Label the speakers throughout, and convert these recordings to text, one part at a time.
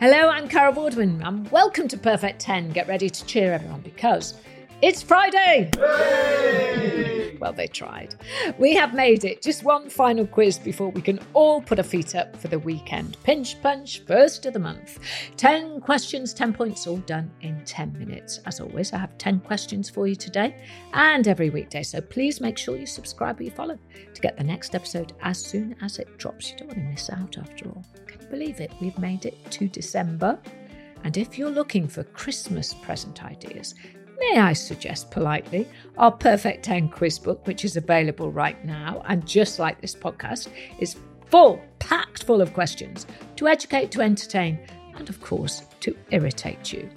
Speaker 1: Hello, I'm Carol Baldwin, and welcome to Perfect 10. Get ready to cheer everyone because it's Friday! Well, they tried. We have made it. Just one final quiz before we can all put our feet up for the weekend. Pinch punch, first of the month. 10 questions, 10 points, all done in 10 minutes. As always, I have 10 questions for you today and every weekday. So please make sure you subscribe or you follow to get the next episode as soon as it drops. You don't want to miss out after all. Believe it? We've made it to December. And if you're looking for Christmas present ideas, may I suggest politely, our Perfect 10 quiz book, which is available right now, and just like this podcast, is full, packed full of questions to educate, to entertain, and of course, to irritate you.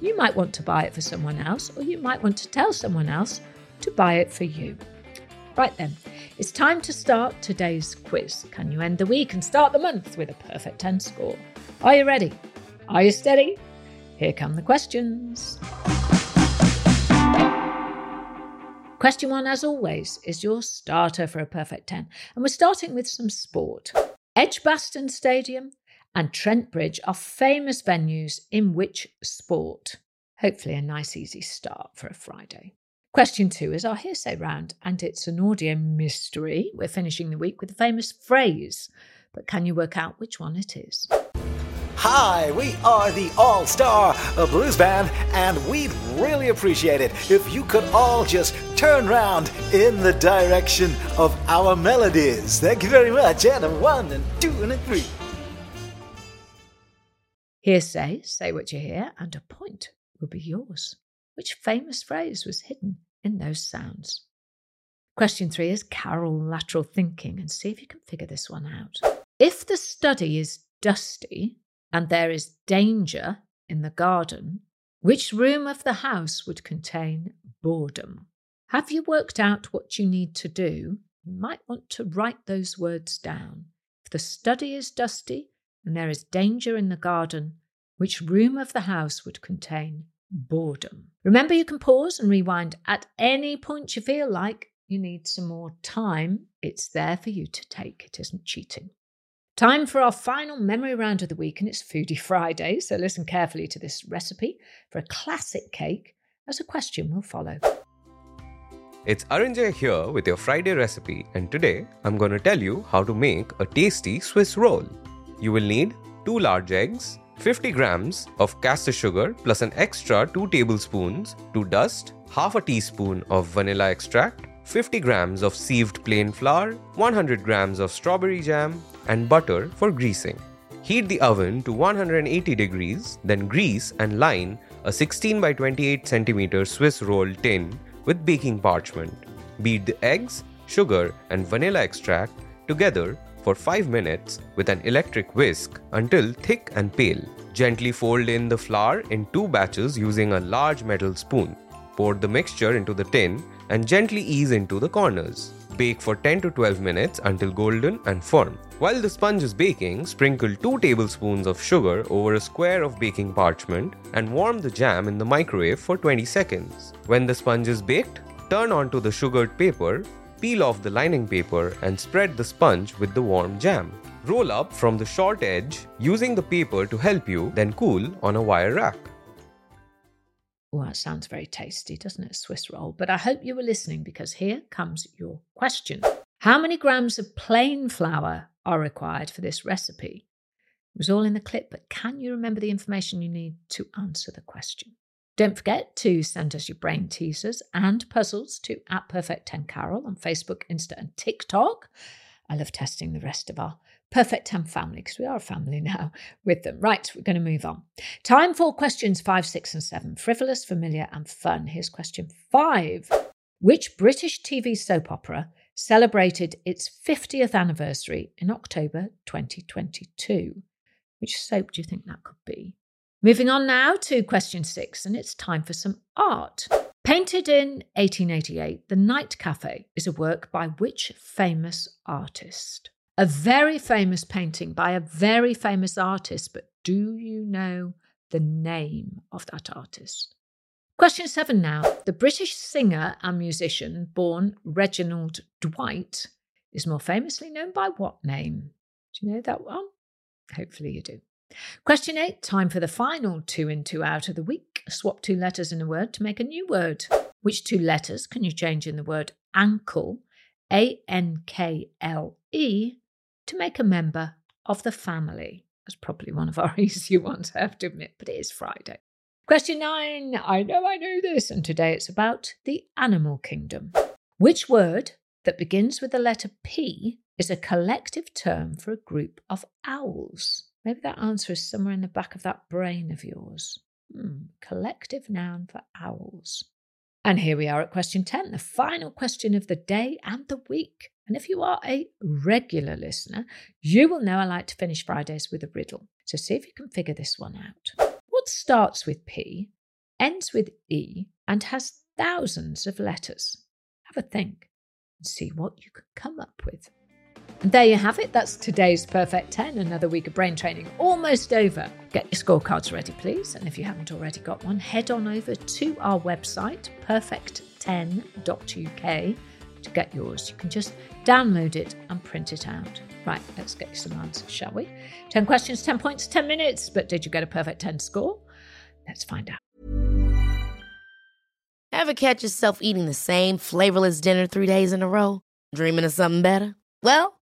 Speaker 1: You might want to buy it for someone else, or you might want to tell someone else to buy it for you. Right then, it's time to start today's quiz. Can you end the week and start the month with a perfect 10 score? Are you ready? Are you steady? Here come the questions. Question one, as always, is your starter for a perfect 10. And we're starting with some sport. Edgbaston Stadium and Trent Bridge are famous venues in which sport? Hopefully, a nice, easy start for a Friday. Question two is our hearsay round, and it's an audio mystery. We're finishing the week with a famous phrase, but can you work out which one it is?
Speaker 2: Hi, we are the All Star a Blues Band, and we'd really appreciate it if you could all just turn round in the direction of our melodies. Thank you very much. And a one, and two, and a three.
Speaker 1: Hearsay, say what you hear, and a point will be yours. Which famous phrase was hidden in those sounds? Question three is Carol lateral thinking, and see if you can figure this one out. If the study is dusty, and there is danger in the garden, which room of the house would contain boredom? Have you worked out what you need to do? You might want to write those words down. If the study is dusty and there is danger in the garden, which room of the house would contain boredom? Remember, you can pause and rewind at any point you feel like you need some more time. It's there for you to take, it isn't cheating. Time for our final memory round of the week, and it's Foodie Friday, so listen carefully to this recipe for a classic cake as a question will follow.
Speaker 3: It's Aranjay here with your Friday recipe, and today I'm going to tell you how to make a tasty Swiss roll. You will need 2 large eggs, 50 grams of caster sugar plus an extra 2 tablespoons to dust, half a teaspoon of vanilla extract, 50 grams of sieved plain flour, 100 grams of strawberry jam, and butter for greasing. Heat the oven to 180 degrees, then grease and line a 16 by 28 centimeter Swiss roll tin with baking parchment. Beat the eggs, sugar, and vanilla extract together for 5 minutes with an electric whisk until thick and pale. Gently fold in the flour in two batches using a large metal spoon. Pour the mixture into the tin and gently ease into the corners. Bake for 10 to 12 minutes until golden and firm. While the sponge is baking, sprinkle 2 tablespoons of sugar over a square of baking parchment and warm the jam in the microwave for 20 seconds. When the sponge is baked, turn onto the sugared paper, peel off the lining paper and spread the sponge with the warm jam. Roll up from the short edge using the paper to help you, then cool on a wire rack.
Speaker 1: Well, that sounds very tasty, doesn't it? Swiss roll. But I hope you were listening because here comes your question. How many grams of plain flour are required for this recipe? It was all in the clip, but can you remember the information you need to answer the question? Don't forget to send us your brain teasers and puzzles to at Perfect 10 Carol on Facebook, Insta, and TikTok. I love testing the rest of our Perfect 10 family because we are a family now with them. Right, we're going to move on. Time for questions five, six, and seven frivolous, familiar, and fun. Here's question five Which British TV soap opera celebrated its 50th anniversary in October 2022? Which soap do you think that could be? Moving on now to question six, and it's time for some art. Painted in 1888, The Night Cafe is a work by which famous artist? A very famous painting by a very famous artist, but do you know the name of that artist? Question seven now. The British singer and musician born Reginald Dwight is more famously known by what name? Do you know that one? Hopefully you do. Question eight, time for the final two in, two out of the week. Swap two letters in a word to make a new word. Which two letters can you change in the word ankle, A N K L E, to make a member of the family? That's probably one of our easier ones, I have to admit, but it is Friday. Question nine, I know I know this, and today it's about the animal kingdom. Which word that begins with the letter P is a collective term for a group of owls? Maybe that answer is somewhere in the back of that brain of yours. Hmm, collective noun for owls. And here we are at question 10, the final question of the day and the week. And if you are a regular listener, you will know I like to finish Fridays with a riddle. So see if you can figure this one out. What starts with P, ends with E, and has thousands of letters? Have a think and see what you can come up with. And there you have it. That's today's Perfect 10. Another week of brain training almost over. Get your scorecards ready, please. And if you haven't already got one, head on over to our website, perfect10.uk, to get yours. You can just download it and print it out. Right, let's get you some answers, shall we? 10 questions, 10 points, 10 minutes. But did you get a perfect 10 score? Let's find out.
Speaker 4: Ever catch yourself eating the same flavorless dinner three days in a row? Dreaming of something better? Well,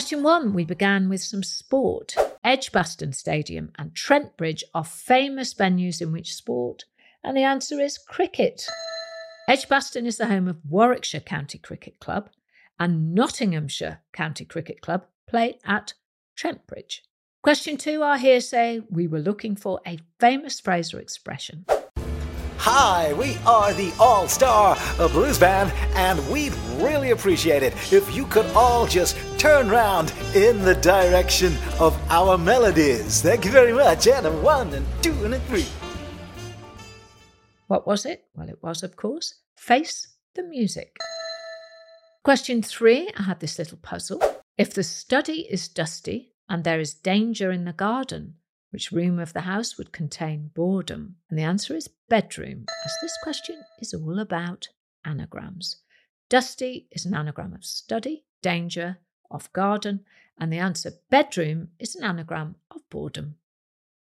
Speaker 1: Question one we began with some sport. Edgbaston Stadium and Trent Bridge are famous venues in which sport? And the answer is cricket. Edgbaston is the home of Warwickshire County Cricket Club, and Nottinghamshire County Cricket Club play at Trent Bridge. Question two, our hearsay. We were looking for a famous phrase or expression.
Speaker 2: Hi, we are the All Star Blues Band, and we'd really appreciate it if you could all just turn round in the direction of our melodies. Thank you very much. And a one, and two, and a three.
Speaker 1: What was it? Well, it was, of course, Face the Music. Question three I had this little puzzle. If the study is dusty and there is danger in the garden, which room of the house would contain boredom? And the answer is bedroom, as this question is all about anagrams. Dusty is an anagram of study, danger, off garden, and the answer bedroom is an anagram of boredom.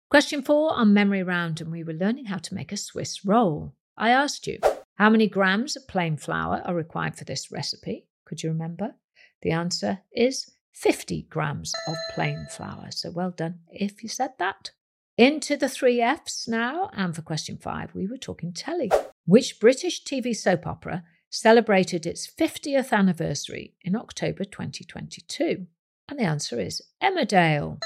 Speaker 1: Question four on memory round, and we were learning how to make a Swiss roll. I asked you, how many grams of plain flour are required for this recipe? Could you remember? The answer is 50 grams of plain flour. So well done if you said that. Into the three F's now. And for question five, we were talking telly. Which British TV soap opera celebrated its 50th anniversary in October 2022? And the answer is Emmerdale.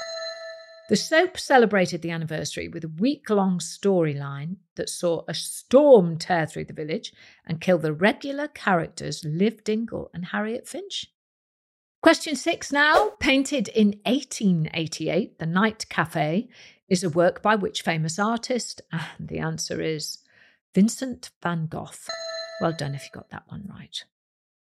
Speaker 1: The soap celebrated the anniversary with a week long storyline that saw a storm tear through the village and kill the regular characters Liv Dingle and Harriet Finch. Question six now. Painted in 1888, The Night Cafe is a work by which famous artist? And the answer is Vincent van Gogh. Well done if you got that one right.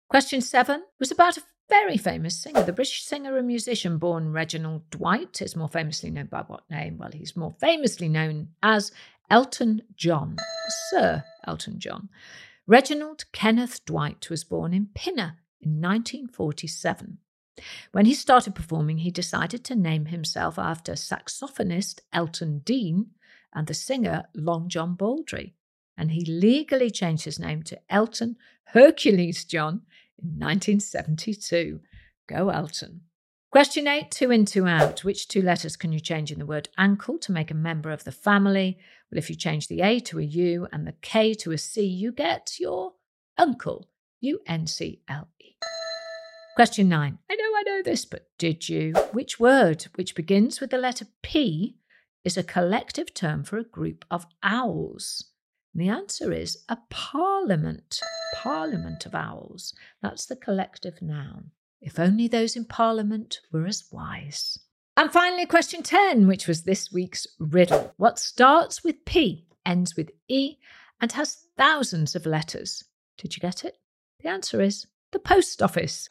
Speaker 1: Question seven was about a very famous singer. The British singer and musician born Reginald Dwight is more famously known by what name? Well, he's more famously known as Elton John, Sir Elton John. Reginald Kenneth Dwight was born in Pinner in 1947. When he started performing, he decided to name himself after saxophonist Elton Dean and the singer Long John Baldry. and he legally changed his name to Elton Hercules John in 1972. Go Elton. Question eight, two in, two out. Which two letters can you change in the word ankle to make a member of the family? Well, if you change the A to a U and the K to a C, you get your uncle. U N C L E. Question nine. I know I know this, but did you? Which word, which begins with the letter P, is a collective term for a group of owls? And the answer is a parliament. Parliament of owls. That's the collective noun. If only those in parliament were as wise. And finally, question 10, which was this week's riddle. What starts with P, ends with E, and has thousands of letters? Did you get it? The answer is the post office.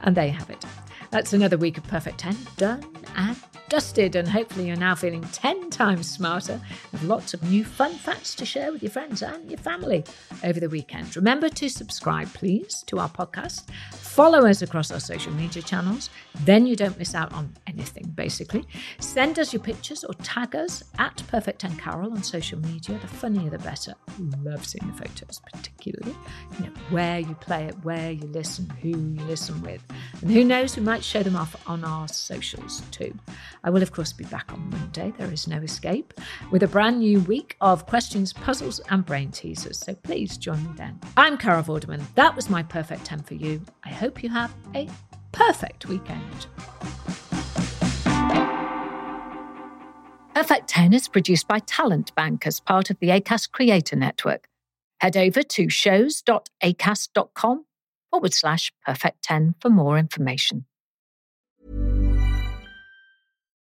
Speaker 1: And there you have it. That's another week of Perfect 10 done and dusted, and hopefully you're now feeling 10 times smarter with lots of new fun facts to share with your friends and your family over the weekend. Remember to subscribe, please, to our podcast. Follow us across our social media channels, then you don't miss out on anything, basically. Send us your pictures or tag us at Perfect 10 Carol on social media. The funnier the better. Love seeing the photos, particularly. You know, where you play it, where you listen, who you listen with. And who knows, we might show them off on our socials too. I will, of course, be back on Monday. There is no escape with a brand new week of questions, puzzles, and brain teasers. So please join me then. I'm Carol Vorderman. That was my perfect 10 for you. I hope you have a perfect weekend. Perfect 10 is produced by Talent Bank as part of the ACAST Creator Network. Head over to shows.acast.com forward slash perfect 10 for more information.